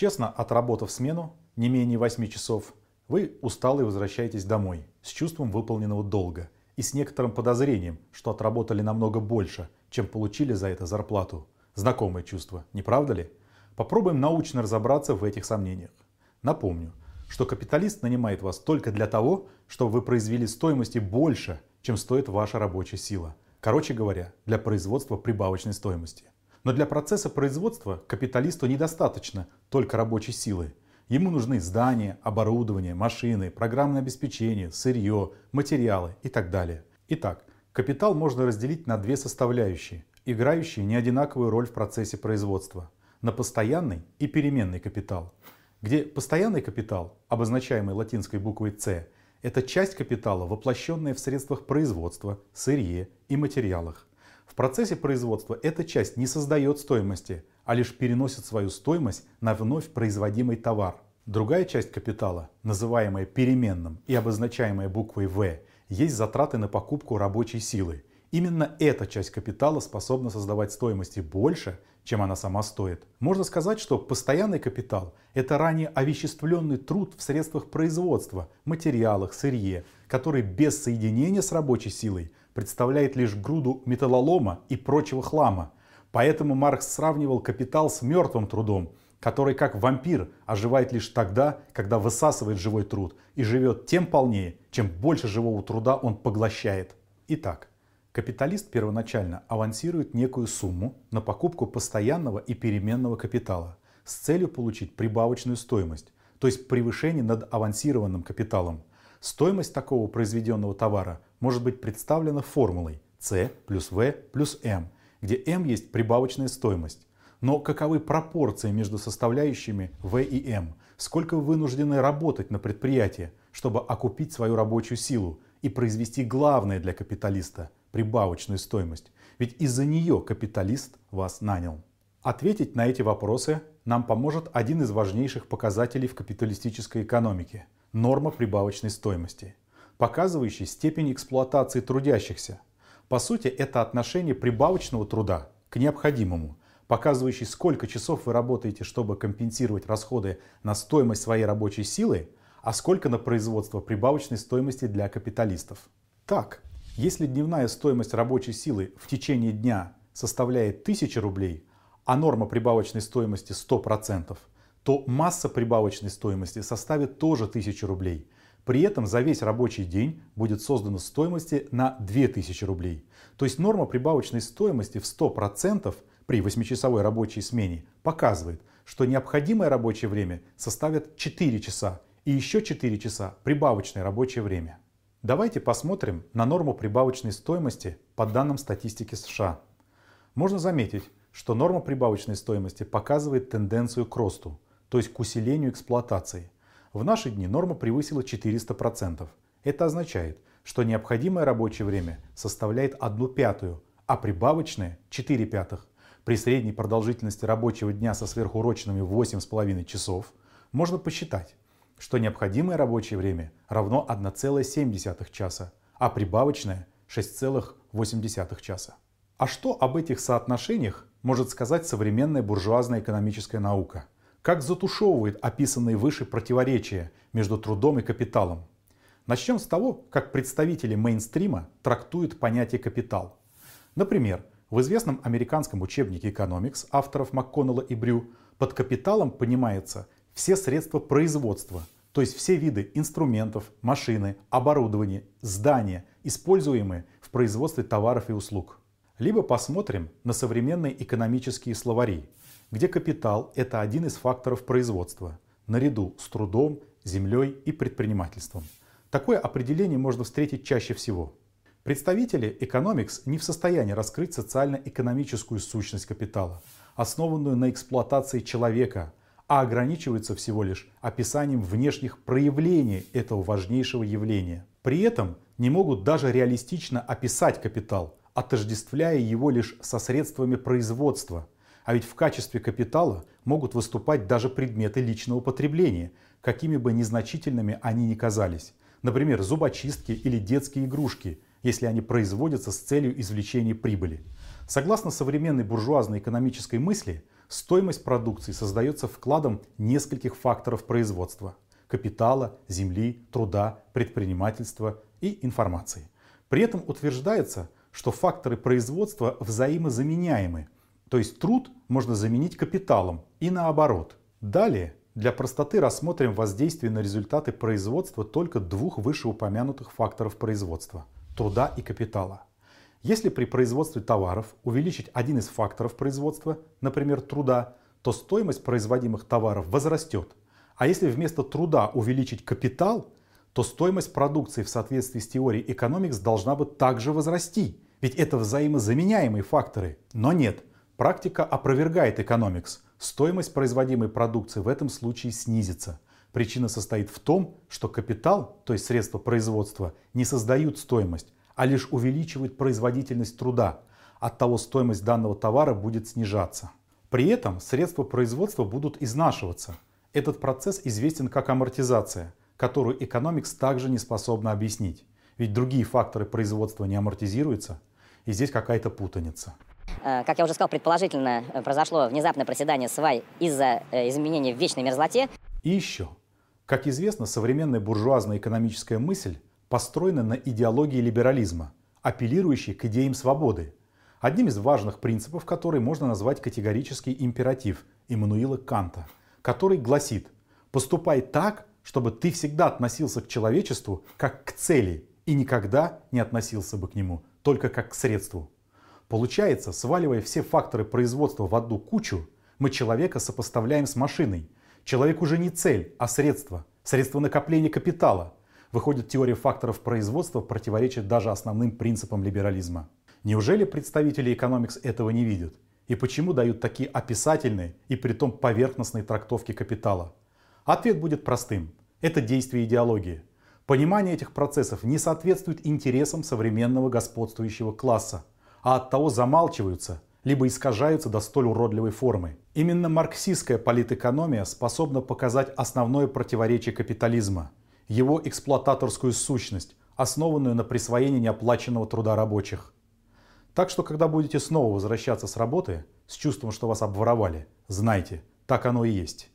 Честно отработав смену, не менее 8 часов, вы усталый возвращаетесь домой с чувством выполненного долга и с некоторым подозрением, что отработали намного больше, чем получили за это зарплату. Знакомое чувство, не правда ли? Попробуем научно разобраться в этих сомнениях. Напомню, что капиталист нанимает вас только для того, чтобы вы произвели стоимости больше, чем стоит ваша рабочая сила. Короче говоря, для производства прибавочной стоимости. Но для процесса производства капиталисту недостаточно только рабочей силы. Ему нужны здания, оборудование, машины, программное обеспечение, сырье, материалы и так далее. Итак, капитал можно разделить на две составляющие, играющие неодинаковую роль в процессе производства. На постоянный и переменный капитал – где постоянный капитал, обозначаемый латинской буквой С, это часть капитала, воплощенная в средствах производства, сырье и материалах. Процессе производства эта часть не создает стоимости, а лишь переносит свою стоимость на вновь производимый товар. Другая часть капитала, называемая переменным и обозначаемая буквой В, есть затраты на покупку рабочей силы. Именно эта часть капитала способна создавать стоимости больше, чем она сама стоит. Можно сказать, что постоянный капитал – это ранее овеществленный труд в средствах производства, материалах, сырье, который без соединения с рабочей силой представляет лишь груду металлолома и прочего хлама. Поэтому Маркс сравнивал капитал с мертвым трудом, который как вампир оживает лишь тогда, когда высасывает живой труд и живет тем полнее, чем больше живого труда он поглощает. Итак, Капиталист первоначально авансирует некую сумму на покупку постоянного и переменного капитала с целью получить прибавочную стоимость, то есть превышение над авансированным капиталом. Стоимость такого произведенного товара может быть представлена формулой C плюс V плюс M, где M есть прибавочная стоимость. Но каковы пропорции между составляющими V и M? Сколько вы вынуждены работать на предприятии, чтобы окупить свою рабочую силу и произвести главное для капиталиста – прибавочную стоимость, ведь из-за нее капиталист вас нанял. Ответить на эти вопросы нам поможет один из важнейших показателей в капиталистической экономике – норма прибавочной стоимости, показывающий степень эксплуатации трудящихся. По сути, это отношение прибавочного труда к необходимому, показывающий, сколько часов вы работаете, чтобы компенсировать расходы на стоимость своей рабочей силы, а сколько на производство прибавочной стоимости для капиталистов. Так, если дневная стоимость рабочей силы в течение дня составляет 1000 рублей, а норма прибавочной стоимости 100%, то масса прибавочной стоимости составит тоже 1000 рублей. При этом за весь рабочий день будет создана стоимости на 2000 рублей. То есть норма прибавочной стоимости в 100% при 8-часовой рабочей смене показывает, что необходимое рабочее время составит 4 часа и еще 4 часа прибавочное рабочее время. Давайте посмотрим на норму прибавочной стоимости по данным статистики США. Можно заметить, что норма прибавочной стоимости показывает тенденцию к росту, то есть к усилению эксплуатации. В наши дни норма превысила 400%. Это означает, что необходимое рабочее время составляет 1 пятую, а прибавочное 4 пятых. При средней продолжительности рабочего дня со сверхурочными 8,5 часов можно посчитать, что необходимое рабочее время равно 1,7 часа, а прибавочное 6,8 часа. А что об этих соотношениях может сказать современная буржуазная экономическая наука? Как затушевывает описанные выше противоречия между трудом и капиталом? Начнем с того, как представители мейнстрима трактуют понятие «капитал». Например, в известном американском учебнике «Экономикс» авторов МакКоннелла и Брю под капиталом понимается все средства производства, то есть все виды инструментов, машины, оборудования, здания, используемые в производстве товаров и услуг. Либо посмотрим на современные экономические словари, где капитал – это один из факторов производства, наряду с трудом, землей и предпринимательством. Такое определение можно встретить чаще всего. Представители Economics не в состоянии раскрыть социально-экономическую сущность капитала, основанную на эксплуатации человека, а ограничиваются всего лишь описанием внешних проявлений этого важнейшего явления. При этом не могут даже реалистично описать капитал, отождествляя его лишь со средствами производства. А ведь в качестве капитала могут выступать даже предметы личного потребления, какими бы незначительными они ни казались. Например, зубочистки или детские игрушки, если они производятся с целью извлечения прибыли. Согласно современной буржуазной экономической мысли, Стоимость продукции создается вкладом нескольких факторов производства – капитала, земли, труда, предпринимательства и информации. При этом утверждается, что факторы производства взаимозаменяемы, то есть труд можно заменить капиталом и наоборот. Далее для простоты рассмотрим воздействие на результаты производства только двух вышеупомянутых факторов производства – труда и капитала. Если при производстве товаров увеличить один из факторов производства, например, труда, то стоимость производимых товаров возрастет. А если вместо труда увеличить капитал, то стоимость продукции в соответствии с теорией экономикс должна бы также возрасти. Ведь это взаимозаменяемые факторы. Но нет, практика опровергает экономикс. Стоимость производимой продукции в этом случае снизится. Причина состоит в том, что капитал, то есть средства производства, не создают стоимость, а лишь увеличивает производительность труда. Оттого стоимость данного товара будет снижаться. При этом средства производства будут изнашиваться. Этот процесс известен как амортизация, которую экономикс также не способна объяснить. Ведь другие факторы производства не амортизируются, и здесь какая-то путаница. Э, как я уже сказал, предположительно э, произошло внезапное проседание свай из-за э, изменения в вечной мерзлоте. И еще. Как известно, современная буржуазная экономическая мысль построена на идеологии либерализма, апеллирующей к идеям свободы. Одним из важных принципов, который можно назвать категорический императив Иммануила Канта, который гласит «поступай так, чтобы ты всегда относился к человечеству как к цели и никогда не относился бы к нему только как к средству». Получается, сваливая все факторы производства в одну кучу, мы человека сопоставляем с машиной. Человек уже не цель, а средство. Средство накопления капитала – Выходит, теория факторов производства противоречит даже основным принципам либерализма. Неужели представители экономикс этого не видят? И почему дают такие описательные и притом поверхностные трактовки капитала? Ответ будет простым. Это действие идеологии. Понимание этих процессов не соответствует интересам современного господствующего класса, а от того замалчиваются, либо искажаются до столь уродливой формы. Именно марксистская политэкономия способна показать основное противоречие капитализма – его эксплуататорскую сущность, основанную на присвоении неоплаченного труда рабочих. Так что, когда будете снова возвращаться с работы с чувством, что вас обворовали, знайте, так оно и есть.